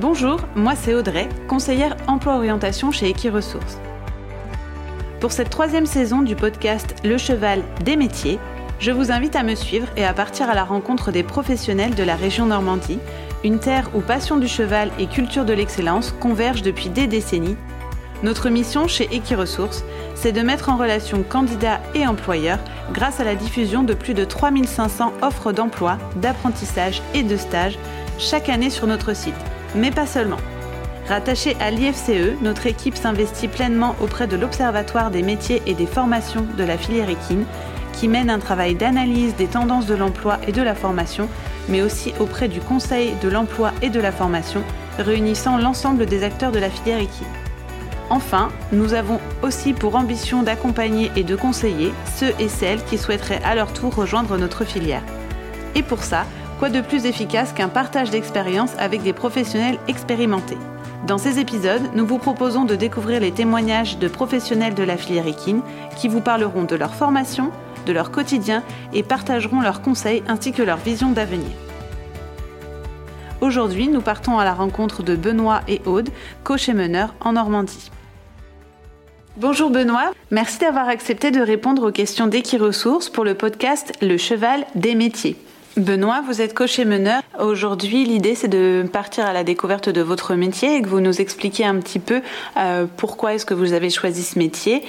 Bonjour, moi c'est Audrey, conseillère emploi-orientation chez Equiresources. Pour cette troisième saison du podcast Le cheval des métiers, je vous invite à me suivre et à partir à la rencontre des professionnels de la région Normandie, une terre où passion du cheval et culture de l'excellence convergent depuis des décennies. Notre mission chez Equiresources, c'est de mettre en relation candidats et employeurs grâce à la diffusion de plus de 3500 offres d'emploi, d'apprentissage et de stage chaque année sur notre site mais pas seulement. Rattachée à l'IFCE, notre équipe s'investit pleinement auprès de l'Observatoire des métiers et des formations de la filière équine, qui mène un travail d'analyse des tendances de l'emploi et de la formation, mais aussi auprès du Conseil de l'emploi et de la formation, réunissant l'ensemble des acteurs de la filière équine. Enfin, nous avons aussi pour ambition d'accompagner et de conseiller ceux et celles qui souhaiteraient à leur tour rejoindre notre filière. Et pour ça, Quoi de plus efficace qu'un partage d'expérience avec des professionnels expérimentés Dans ces épisodes, nous vous proposons de découvrir les témoignages de professionnels de la filière équine qui vous parleront de leur formation, de leur quotidien et partageront leurs conseils ainsi que leur vision d'avenir. Aujourd'hui, nous partons à la rencontre de Benoît et Aude, coach et meneurs en Normandie. Bonjour Benoît, merci d'avoir accepté de répondre aux questions d'Equiresources pour le podcast Le cheval des métiers. Benoît, vous êtes coach et meneur. Aujourd'hui, l'idée, c'est de partir à la découverte de votre métier et que vous nous expliquiez un petit peu euh, pourquoi est-ce que vous avez choisi ce métier.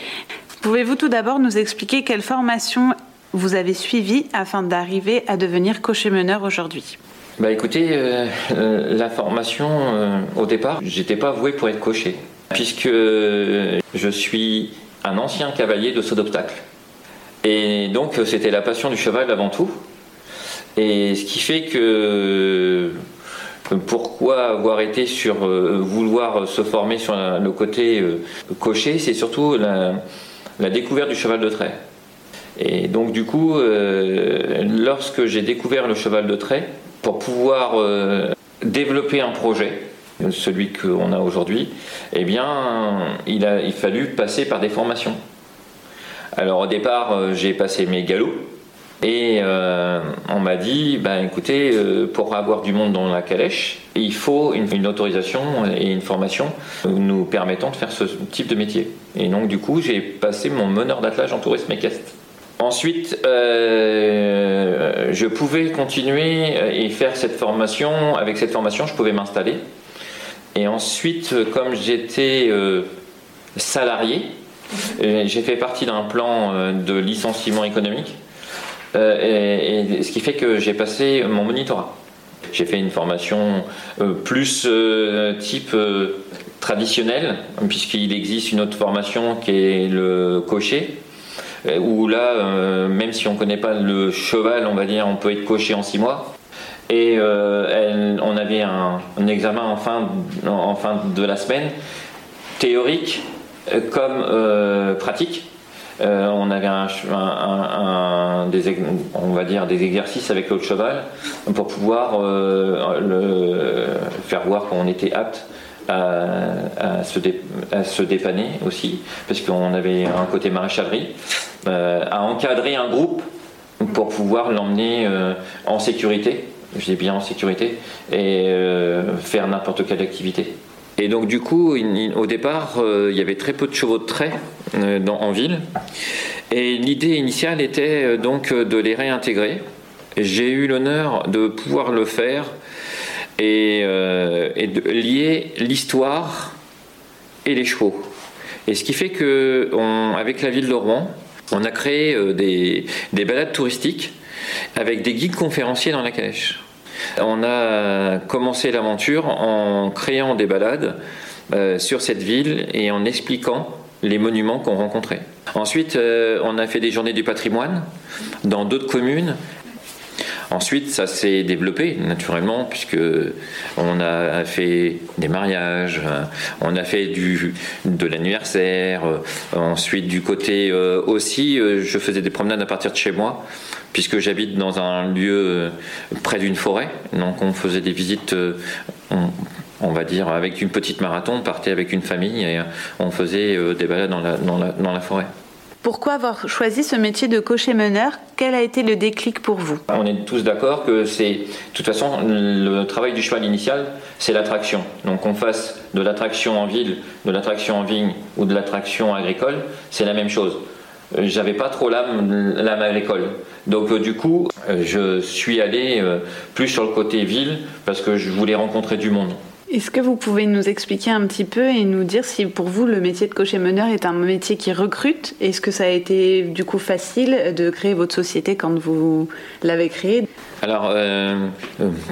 Pouvez-vous tout d'abord nous expliquer quelle formation vous avez suivie afin d'arriver à devenir coach et meneur aujourd'hui? Bah écoutez, euh, euh, la formation, au départ, j'étais pas voué pour être coché, puisque je suis un ancien cavalier de saut d'obstacle. Et donc c'était la passion du cheval avant tout. Et ce qui fait que pourquoi avoir été sur euh, vouloir se former sur le côté euh, cocher, c'est surtout la, découverte du cheval de trait. Et donc du coup, euh, lorsque j'ai découvert le cheval de trait, pour pouvoir développer un projet, celui qu'on a aujourd'hui, eh bien, il a il fallu passer par des formations. Alors au départ, j'ai passé mes galops et euh, on m'a dit, ben écoutez, euh, pour avoir du monde dans la calèche, il faut une, autorisation et une formation nous permettant de faire ce type de métier. Et donc du coup, j'ai passé mon meneur d'attelage en tourisme équestre. Ensuite, euh, je pouvais continuer et faire cette formation. Avec cette formation, je pouvais m'installer. Et ensuite, comme j'étais salarié, j'ai fait partie d'un plan de licenciement économique euh, et, ce qui fait que j'ai passé mon monitorat. J'ai fait une formation euh, plus euh, type traditionnel, puisqu'il existe une autre formation qui est le cocher, où là, même si on ne connaît pas le cheval, on va dire, on peut être coché en six mois. Et on avait un, examen en fin, en fin de la semaine, théorique comme pratique. Euh, on avait des, va dire des exercices avec l'autre cheval pour pouvoir euh, faire voir qu'on était apte à, se dépanner aussi, parce qu'on avait un côté maréchalerie, euh, à encadrer un groupe pour pouvoir l'emmener en sécurité, je dis bien en sécurité, et faire n'importe quelle activité. Et donc du coup, au départ, il y avait très peu de chevaux de trait euh, en ville. Et l'idée initiale était euh, donc de les réintégrer. J'ai eu l'honneur de pouvoir le faire et, euh, de lier l'histoire et les chevaux. Et ce qui fait que, avec la ville de Rouen, on a créé des, des balades touristiques avec des guides conférenciers dans la calèche. On a commencé l'aventure en créant des balades sur cette ville et en expliquant les monuments qu'on rencontrait. Ensuite, euh, on a fait des journées du patrimoine dans d'autres communes. Ensuite, ça s'est développé naturellement puisque on a fait des mariages, on a fait du, de l'anniversaire. Ensuite, du côté euh, aussi, euh, je faisais des promenades à partir de chez moi puisque j'habite dans un lieu près d'une forêt. Donc, on faisait des visites va dire, avec une petite marathon, on partait avec une famille et on faisait euh, des balades dans la, dans la, forêt. Pourquoi avoir choisi ce métier de cocher-meneur Quel a été le déclic pour vous? On est tous d'accord que c'est, de toute façon, le travail du cheval initial, c'est l'attraction. Donc qu'on fasse de l'attraction en ville, de l'attraction en vigne ou de l'attraction agricole, c'est la même chose. J'avais pas trop l'âme, l'âme agricole. Donc euh, du coup, euh, je suis allé plus sur le côté ville parce que je voulais rencontrer du monde. Est-ce que vous pouvez nous expliquer un petit peu et nous dire si pour vous le métier de cocher-meneur est un métier qui recrute? Est-ce que ça a été du coup facile de créer votre société quand vous l'avez créée? Alors,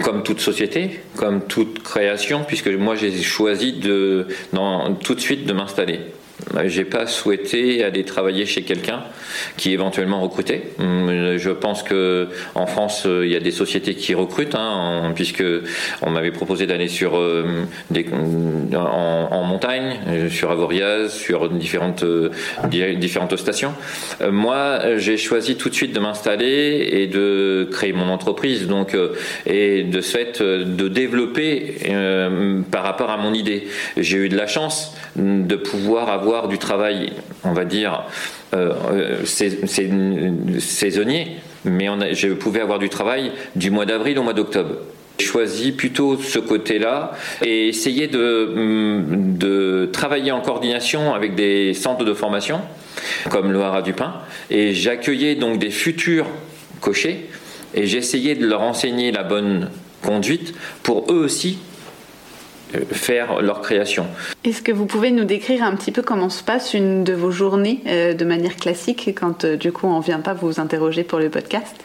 comme toute société, comme toute création, puisque moi j'ai choisi de, tout de suite de m'installer. J'ai pas souhaité aller travailler chez quelqu'un qui éventuellement recrutait. Hum, je pense que en France, euh, il y a des sociétés qui recrutent, hein, puisque on m'avait proposé d'aller sur euh, en, montagne, euh, sur Avoriaz, sur différentes différentes stations. moi, j'ai choisi tout de suite de m'installer et de créer mon entreprise, donc et de ce fait de développer par rapport à mon idée. J'ai eu de la chance de pouvoir avoir du travail, on va dire, euh, euh saisonnier, mais je pouvais avoir du travail du mois d'avril au mois d'octobre. J'ai choisi plutôt ce côté-là et essayer de, mm, de, travailler en coordination avec des centres de formation comme le Pin et j'accueillais donc des futurs cochers et j'essayais de leur enseigner la bonne conduite pour eux aussi faire leur création. Est-ce que vous pouvez nous décrire un petit peu comment se passe une de vos journées euh, de manière classique quand euh, du coup on ne vient pas vous interroger pour le podcast?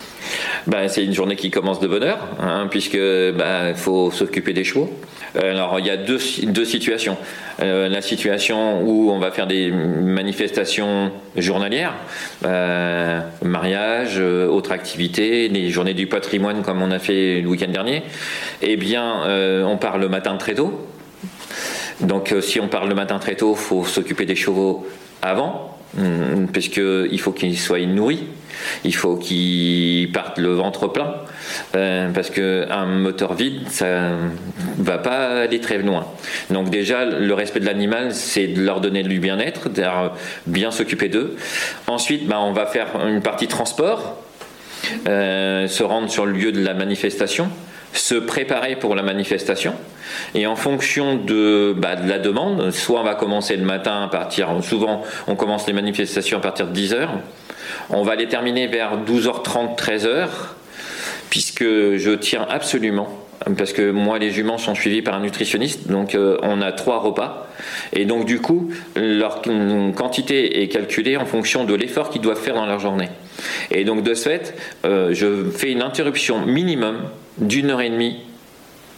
Ben, C'est une journée qui commence de bonne heure, hein, puisque ben, faut s'occuper des chevaux. Alors il y a deux, deux situations. la situation où on va faire des manifestations journalières, mariage, autres activités, les journées du patrimoine comme on a fait le week-end dernier. Eh bien, on part le matin très tôt donc euh, si on parle le matin très tôt, il faut s'occuper des chevaux avant, hum, puisqu'il faut qu'ils soient nourris, il faut qu'ils partent le ventre plein, euh, parce qu'un moteur vide, ça va pas aller très loin. Donc déjà, le respect de l'animal, c'est de leur donner du bien-être, de bien s'occuper d'eux. Ensuite, ben, on va faire une partie transport, euh, se rendre sur le lieu de la manifestation, se préparer pour la manifestation. Et en fonction de, bah, de, la demande, soit on va commencer le matin à partir, souvent on commence les manifestations à partir de 10h, on va les terminer vers 12h30, 13h, puisque je tiens absolument parce que moi les juments sont suivis par un nutritionniste, donc euh, on a trois repas, et donc du coup leur quantité est calculée en fonction de l'effort qu'ils doivent faire dans leur journée. Et donc de ce fait, euh, je fais une interruption minimum d'une heure et demie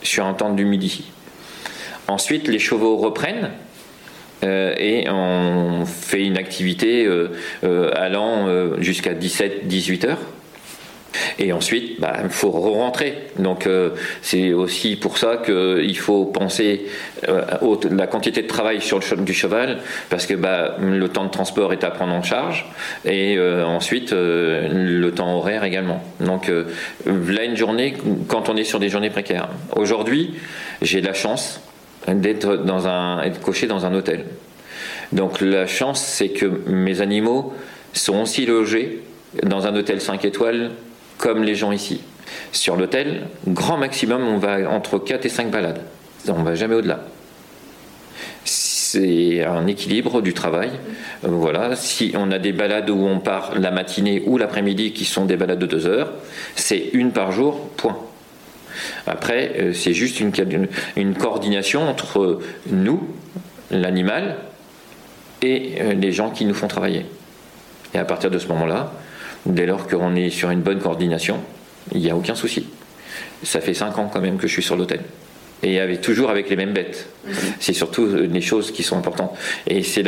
sur un temps du midi. Ensuite, les chevaux reprennent euh, et on fait une activité euh, allant jusqu'à 17-18 heures. Et ensuite, il bah, faut rentrer. Donc euh, c'est aussi pour ça qu'il faut penser euh, à la quantité de travail sur le du cheval, parce que bah, le temps de transport est à prendre en charge, et euh, ensuite le temps horaire également. Donc là, une journée, quand on est sur des journées précaires. Aujourd'hui, j'ai la chance d'être dans un, être coché dans un hôtel. Donc la chance, c'est que mes animaux sont aussi logés dans un hôtel 5 étoiles comme les gens ici. Sur l'hôtel, grand maximum, on va entre 4 et 5 balades. On ne va jamais au-delà. C'est un équilibre du travail. Voilà. Si on a des balades où on part la matinée ou l'après-midi qui sont des balades de 2 heures, c'est une par jour, point. Après, euh, c'est juste une, une, coordination entre nous, l'animal, et euh, les gens qui nous font travailler. Et à partir de ce moment-là, Dès lors qu'on est sur une bonne coordination, il n'y a aucun souci. Ça fait 5 ans quand même que je suis sur l'hôtel. Et avec, toujours avec les mêmes bêtes. C'est surtout les choses qui sont importantes. Et c'est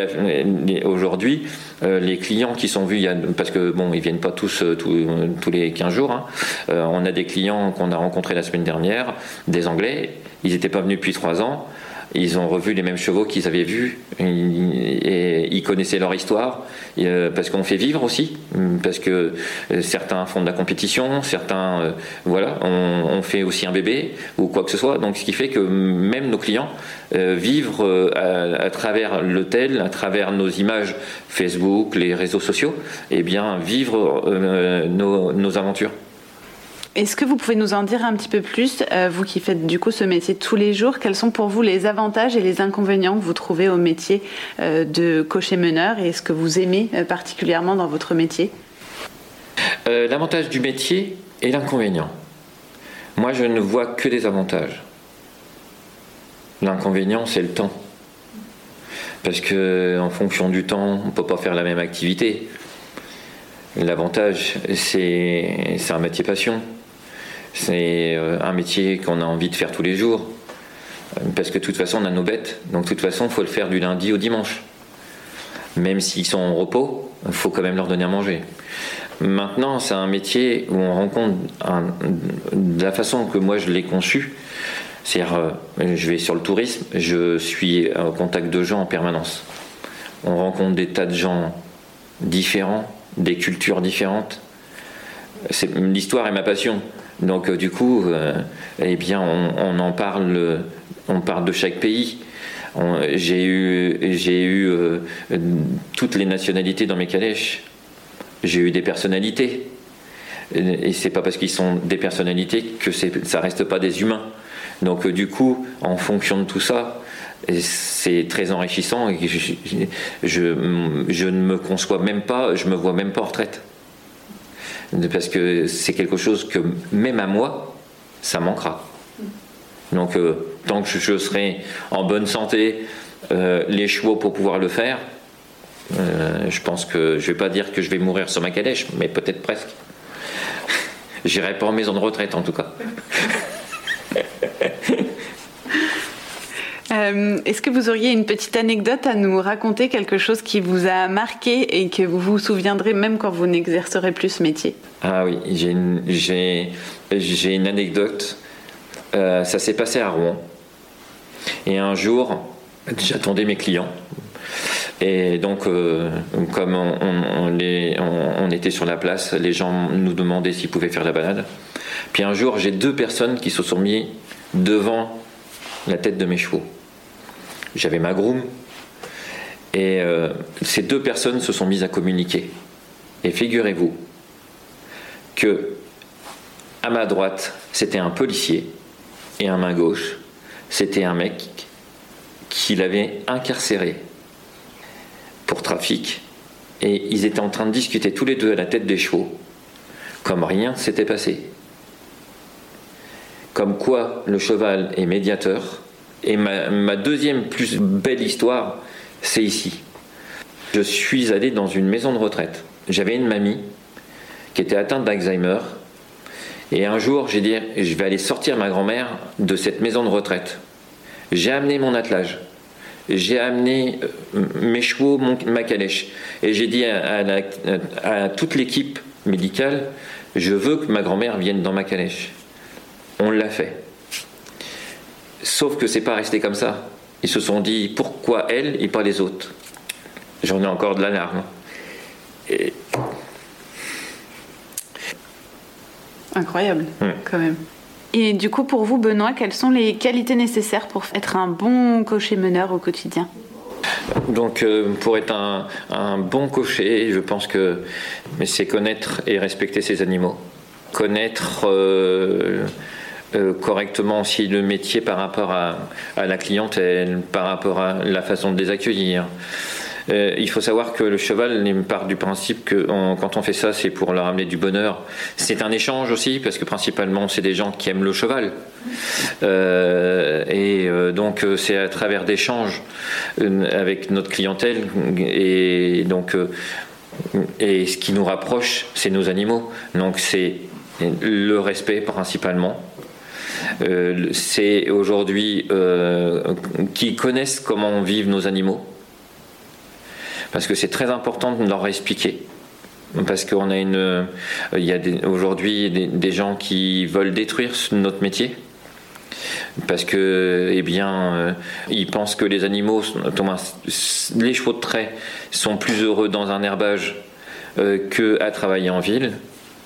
aujourd'hui, euh, les clients qui sont vus, parce que bon, ils viennent pas tous euh, tous, les 15 jours. Hein. Euh, on a des clients qu'on a rencontrés la semaine dernière, des Anglais. Ils n'étaient pas venus depuis 3 ans. Ils ont revu les mêmes chevaux qu'ils avaient vus, et, ils connaissaient leur histoire, euh, parce qu'on fait vivre aussi, parce que euh, certains font de la compétition, certains, euh, voilà, on, fait aussi un bébé ou quoi que ce soit. Donc, ce qui fait que même nos clients vivent à, travers l'hôtel, à travers nos images Facebook, les réseaux sociaux, et eh bien vivre nos aventures. Est-ce que vous pouvez nous en dire un petit peu plus, euh, vous qui faites du coup ce métier tous les jours, quels sont pour vous les avantages et les inconvénients que vous trouvez au métier euh, de cocher-meneur et ce que vous aimez euh, particulièrement dans votre métier? L'avantage du métier et l'inconvénient. Moi, je ne vois que des avantages. L'inconvénient, c'est le temps. Parce que en fonction du temps, on ne peut pas faire la même activité. L'avantage, c'est un métier passion. C'est euh, un métier qu'on a envie de faire tous les jours. Parce que de toute façon, on a nos bêtes. Donc de toute façon, il faut le faire du lundi au dimanche. Même s'ils sont en repos, il faut quand même leur donner à manger. Maintenant, c'est un métier où on rencontre, de la façon que moi je l'ai conçu, c'est-à-dire, euh, je vais sur le tourisme, je suis au contact de gens en permanence. On rencontre des tas de gens différents, des cultures différentes. L'histoire est ma passion. Donc euh, du coup, euh, eh bien, on, en parle, on parle de chaque pays. J'ai eu, euh, toutes les nationalités dans mes calèches. J'ai eu des personnalités. Et c'est pas parce qu'ils sont des personnalités que ça reste pas des humains. Donc du coup, en fonction de tout ça, c'est très enrichissant et je, je, je, ne me conçois même pas, je me vois même pas en retraite parce que c'est quelque chose que même à moi, ça manquera. Donc euh, tant que je serai en bonne santé, euh, les chevaux pour pouvoir le faire, euh, je pense que je vais pas dire que je vais mourir sur ma calèche, mais peut-être presque. J'irai pas en maison de retraite en tout cas. Euh, est-ce que vous auriez une petite anecdote à nous raconter, quelque chose qui vous a marqué et que vous vous souviendrez même quand vous n'exercerez plus ce métier? Ah oui, j'ai une, une, anecdote. Euh, ça s'est passé à Rouen. Et un jour, j'attendais mes clients. Et donc, euh, comme on, on, était sur la place, les gens nous demandaient s'ils pouvaient faire la balade. Puis un jour, j'ai deux personnes qui se sont mis devant la tête de mes chevaux j'avais ma groom, et euh, ces deux personnes se sont mises à communiquer. Et figurez-vous que à ma droite, c'était un policier, et à ma gauche, c'était un mec qui l'avait incarcéré pour trafic, et ils étaient en train de discuter tous les deux à la tête des chevaux, comme rien ne s'était passé. Comme quoi le cheval est médiateur, et ma, deuxième plus belle histoire, c'est ici. Je suis allé dans une maison de retraite. J'avais une mamie qui était atteinte d'Alzheimer. Et un jour, j'ai dit, je vais aller sortir ma grand-mère de cette maison de retraite. J'ai amené mon attelage. J'ai amené euh, mes chevaux, ma calèche. Et j'ai dit à toute l'équipe médicale, je veux que ma grand-mère vienne dans ma calèche. On l'a fait. Sauf que c'est pas resté comme ça. Ils se sont dit pourquoi elle et pas les autres? J'en ai encore de l'alarme. Et... Incroyable, quand même. Et du coup, pour vous, Benoît, quelles sont les qualités nécessaires pour être un bon cocher-meneur au quotidien? Donc, euh, pour être un, bon cocher, je pense que c'est connaître et respecter ses animaux. Connaître euh, euh, correctement aussi le métier par rapport à, la clientèle, par rapport à la façon de les accueillir. Euh, il faut savoir que le cheval part du principe que quand on fait ça, c'est pour leur amener du bonheur. C'est un échange aussi, parce que principalement, c'est des gens qui aiment le cheval. Euh, et donc, c'est à travers d'échanges avec notre clientèle. Et donc, et ce qui nous rapproche, c'est nos animaux. Donc, c'est le respect principalement euh, c'est aujourd'hui euh, qui connaissent comment vivent nos animaux. Parce que c'est très important de leur expliquer. Parce qu'on a une, il y a aujourd'hui des, gens qui veulent détruire notre métier. parce que, eh bien, ils pensent que les animaux, les chevaux de trait, sont plus heureux dans un herbage qu'à travailler en ville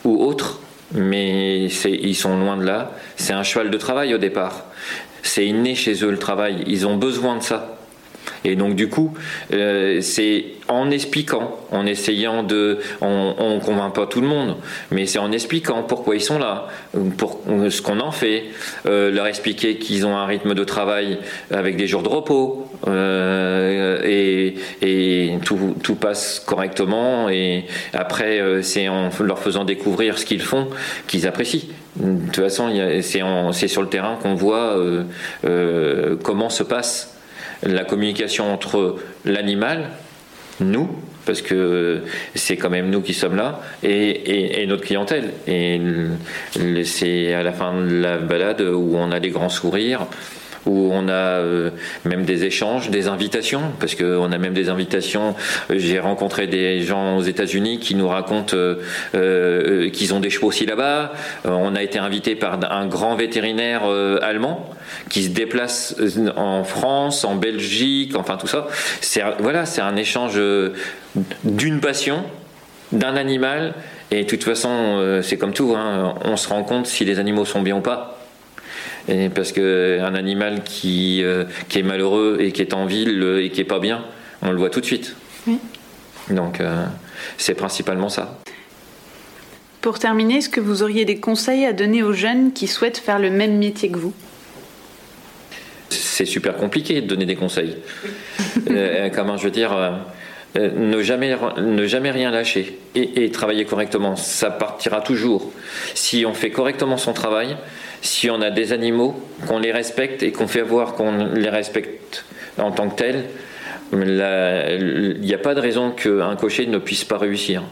ou autre, mais ils sont loin de là. C'est un cheval de travail au départ. C'est inné chez eux le travail. Ils ont besoin de ça. Et donc du coup, euh, c'est en expliquant, en essayant de, on, on convainc pas tout le monde, mais c'est en expliquant pourquoi ils sont là, pour ce qu'on en fait, euh, leur expliquer qu'ils ont un rythme de travail avec des jours de repos euh, et, tout, passe correctement. Et après, c'est en leur faisant découvrir ce qu'ils font qu'ils apprécient. De toute façon, c'est sur le terrain qu'on voit comment se passe la communication entre l'animal, nous, parce que c'est quand même nous qui sommes là, et, notre clientèle. Et c'est à la fin de la balade où on a des grands sourires, où on a euh, même des échanges, des invitations, parce qu'on a même des invitations. J'ai rencontré des gens aux États-Unis qui nous racontent euh, euh, qu'ils ont des chevaux aussi là-bas. on a été invité par un grand vétérinaire allemand qui se déplace en France, en Belgique, enfin tout ça. C'est voilà, c'est un échange d'une passion, d'un animal. Et de toute façon, c'est comme tout, hein, on se rend compte si les animaux sont bien ou pas parce qu'un animal qui, euh, qui est malheureux et qui est en ville euh, et qui est pas bien, on le voit tout de suite. Donc euh, c'est principalement ça. Pour terminer, est-ce que vous auriez des conseils à donner aux jeunes qui souhaitent faire le même métier que vous? C'est super compliqué de donner des conseils. comment je veux dire ne, jamais, ne jamais rien lâcher et, et, travailler correctement. Ça partira toujours. Si on fait correctement son travail, si on a des animaux, qu'on les respecte et qu'on fait voir qu'on les respecte en tant que tels, il n'y a pas de raison qu'un cocher ne puisse pas réussir.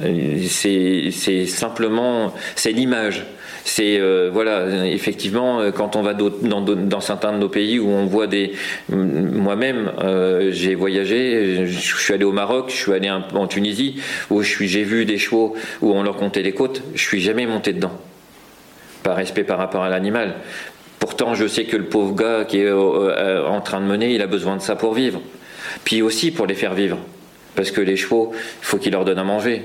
C'est simplement, c'est l'image. C'est euh, voilà, effectivement, quand on va dans, certains de nos pays où on voit des, moi-même, euh, j'ai voyagé, je suis allé au Maroc, je suis allé en Tunisie où j'ai vu des chevaux où on leur comptait les côtes, je suis jamais monté dedans respect par rapport à l'animal. Pourtant, je sais que le pauvre gars qui est euh, euh, en train de mener, il a besoin de ça pour vivre. Puis aussi pour les faire vivre. Parce que les chevaux, il faut qu'ils leur donnent à manger.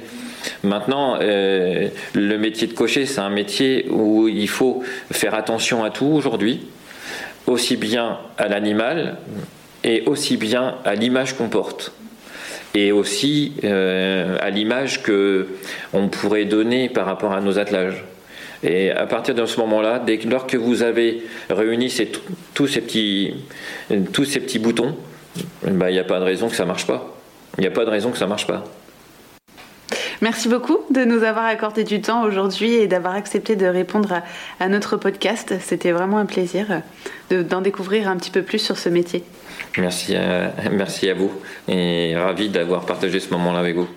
Maintenant, euh, le métier de cocher, c'est un métier où il faut faire attention à tout aujourd'hui, aussi bien à l'animal et aussi bien à l'image qu'on porte et aussi à l'image que on pourrait donner par rapport à nos attelages. Et à partir de ce moment-là, dès lors que vous avez réuni tous, ces petits, tous ces petits boutons, ben, il n'y a pas de raison que ça ne marche pas. Il n'y a pas de raison que ça ne marche pas. Merci beaucoup de nous avoir accordé du temps aujourd'hui et d'avoir accepté de répondre à, notre podcast. C'était vraiment un plaisir d'en découvrir un petit peu plus sur ce métier. Merci merci à vous et ravi d'avoir partagé ce moment-là avec vous.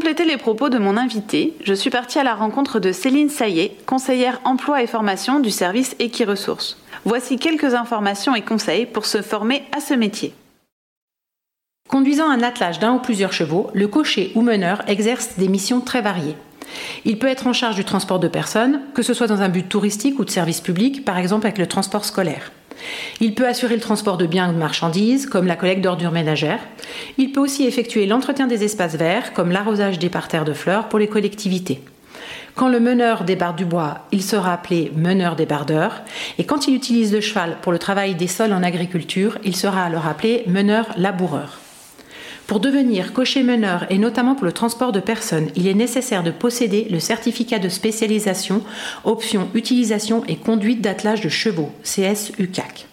Pour compléter les propos de mon invité, je suis partie à la rencontre de Céline Saillet, conseillère emploi et formation du service Equiresources. Voici quelques informations et conseils pour se former à ce métier. Conduisant un attelage d'un ou plusieurs chevaux, le cocher ou meneur exerce des missions très variées. Il peut être en charge du transport de personnes, que ce soit dans un but touristique ou de service public, par exemple avec le transport scolaire. Il peut assurer le transport de biens ou de marchandises, comme la collecte d'ordures ménagères. Il peut aussi effectuer l'entretien des espaces verts, comme l'arrosage des parterres de fleurs pour les collectivités. Quand le meneur débarde du bois, il sera appelé meneur débardeur, et quand il utilise le cheval pour le travail des sols en agriculture, il sera alors appelé meneur laboureur. Pour devenir cocher-meneur et notamment pour le transport de personnes, il est nécessaire de posséder le certificat de spécialisation option utilisation et conduite d'attelage de chevaux, CS-UCAC.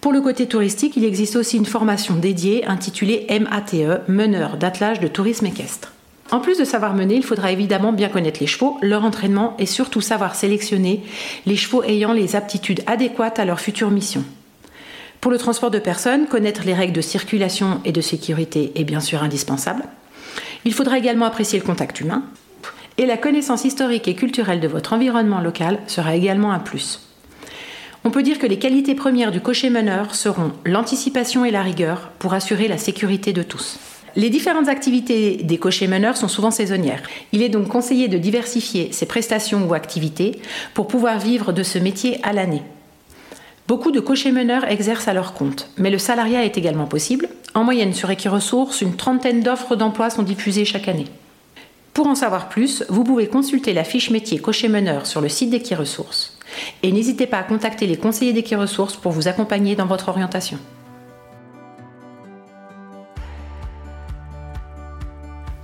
Pour le côté touristique, il existe aussi une formation dédiée intitulée MATE, meneur d'attelage de tourisme équestre. En plus de savoir mener, il faudra évidemment bien connaître les chevaux, leur entraînement et surtout savoir sélectionner les chevaux ayant les aptitudes adéquates à leur future mission. Pour le transport de personnes, connaître les règles de circulation et de sécurité est bien sûr indispensable. Il faudra également apprécier le contact humain. Et la connaissance historique et culturelle de votre environnement local sera également un plus. On peut dire que les qualités premières du cocher meneur seront l'anticipation et la rigueur pour assurer la sécurité de tous. Les différentes activités des cochers meneurs sont souvent saisonnières. Il est donc conseillé de diversifier ses prestations ou activités pour pouvoir vivre de ce métier à l'année. Beaucoup de cochers meneurs exercent à leur compte, mais le salariat est également possible. En moyenne, sur Equiresources, une trentaine d'offres d'emploi sont diffusées chaque année. Pour en savoir plus, vous pouvez consulter la fiche métier cocher meneur sur le site d'Equiresources. Et n'hésitez pas à contacter les conseillers d'Equiresources pour vous accompagner dans votre orientation.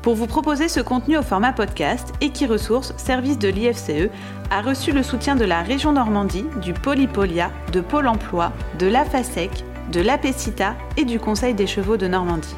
Pour vous proposer ce contenu au format podcast, Equiresources, service de l'IFCE, a reçu le soutien de la région Normandie, du Polypolia, de Pôle emploi, de l'AFASEC, de l'APECITA et du Conseil des chevaux de Normandie.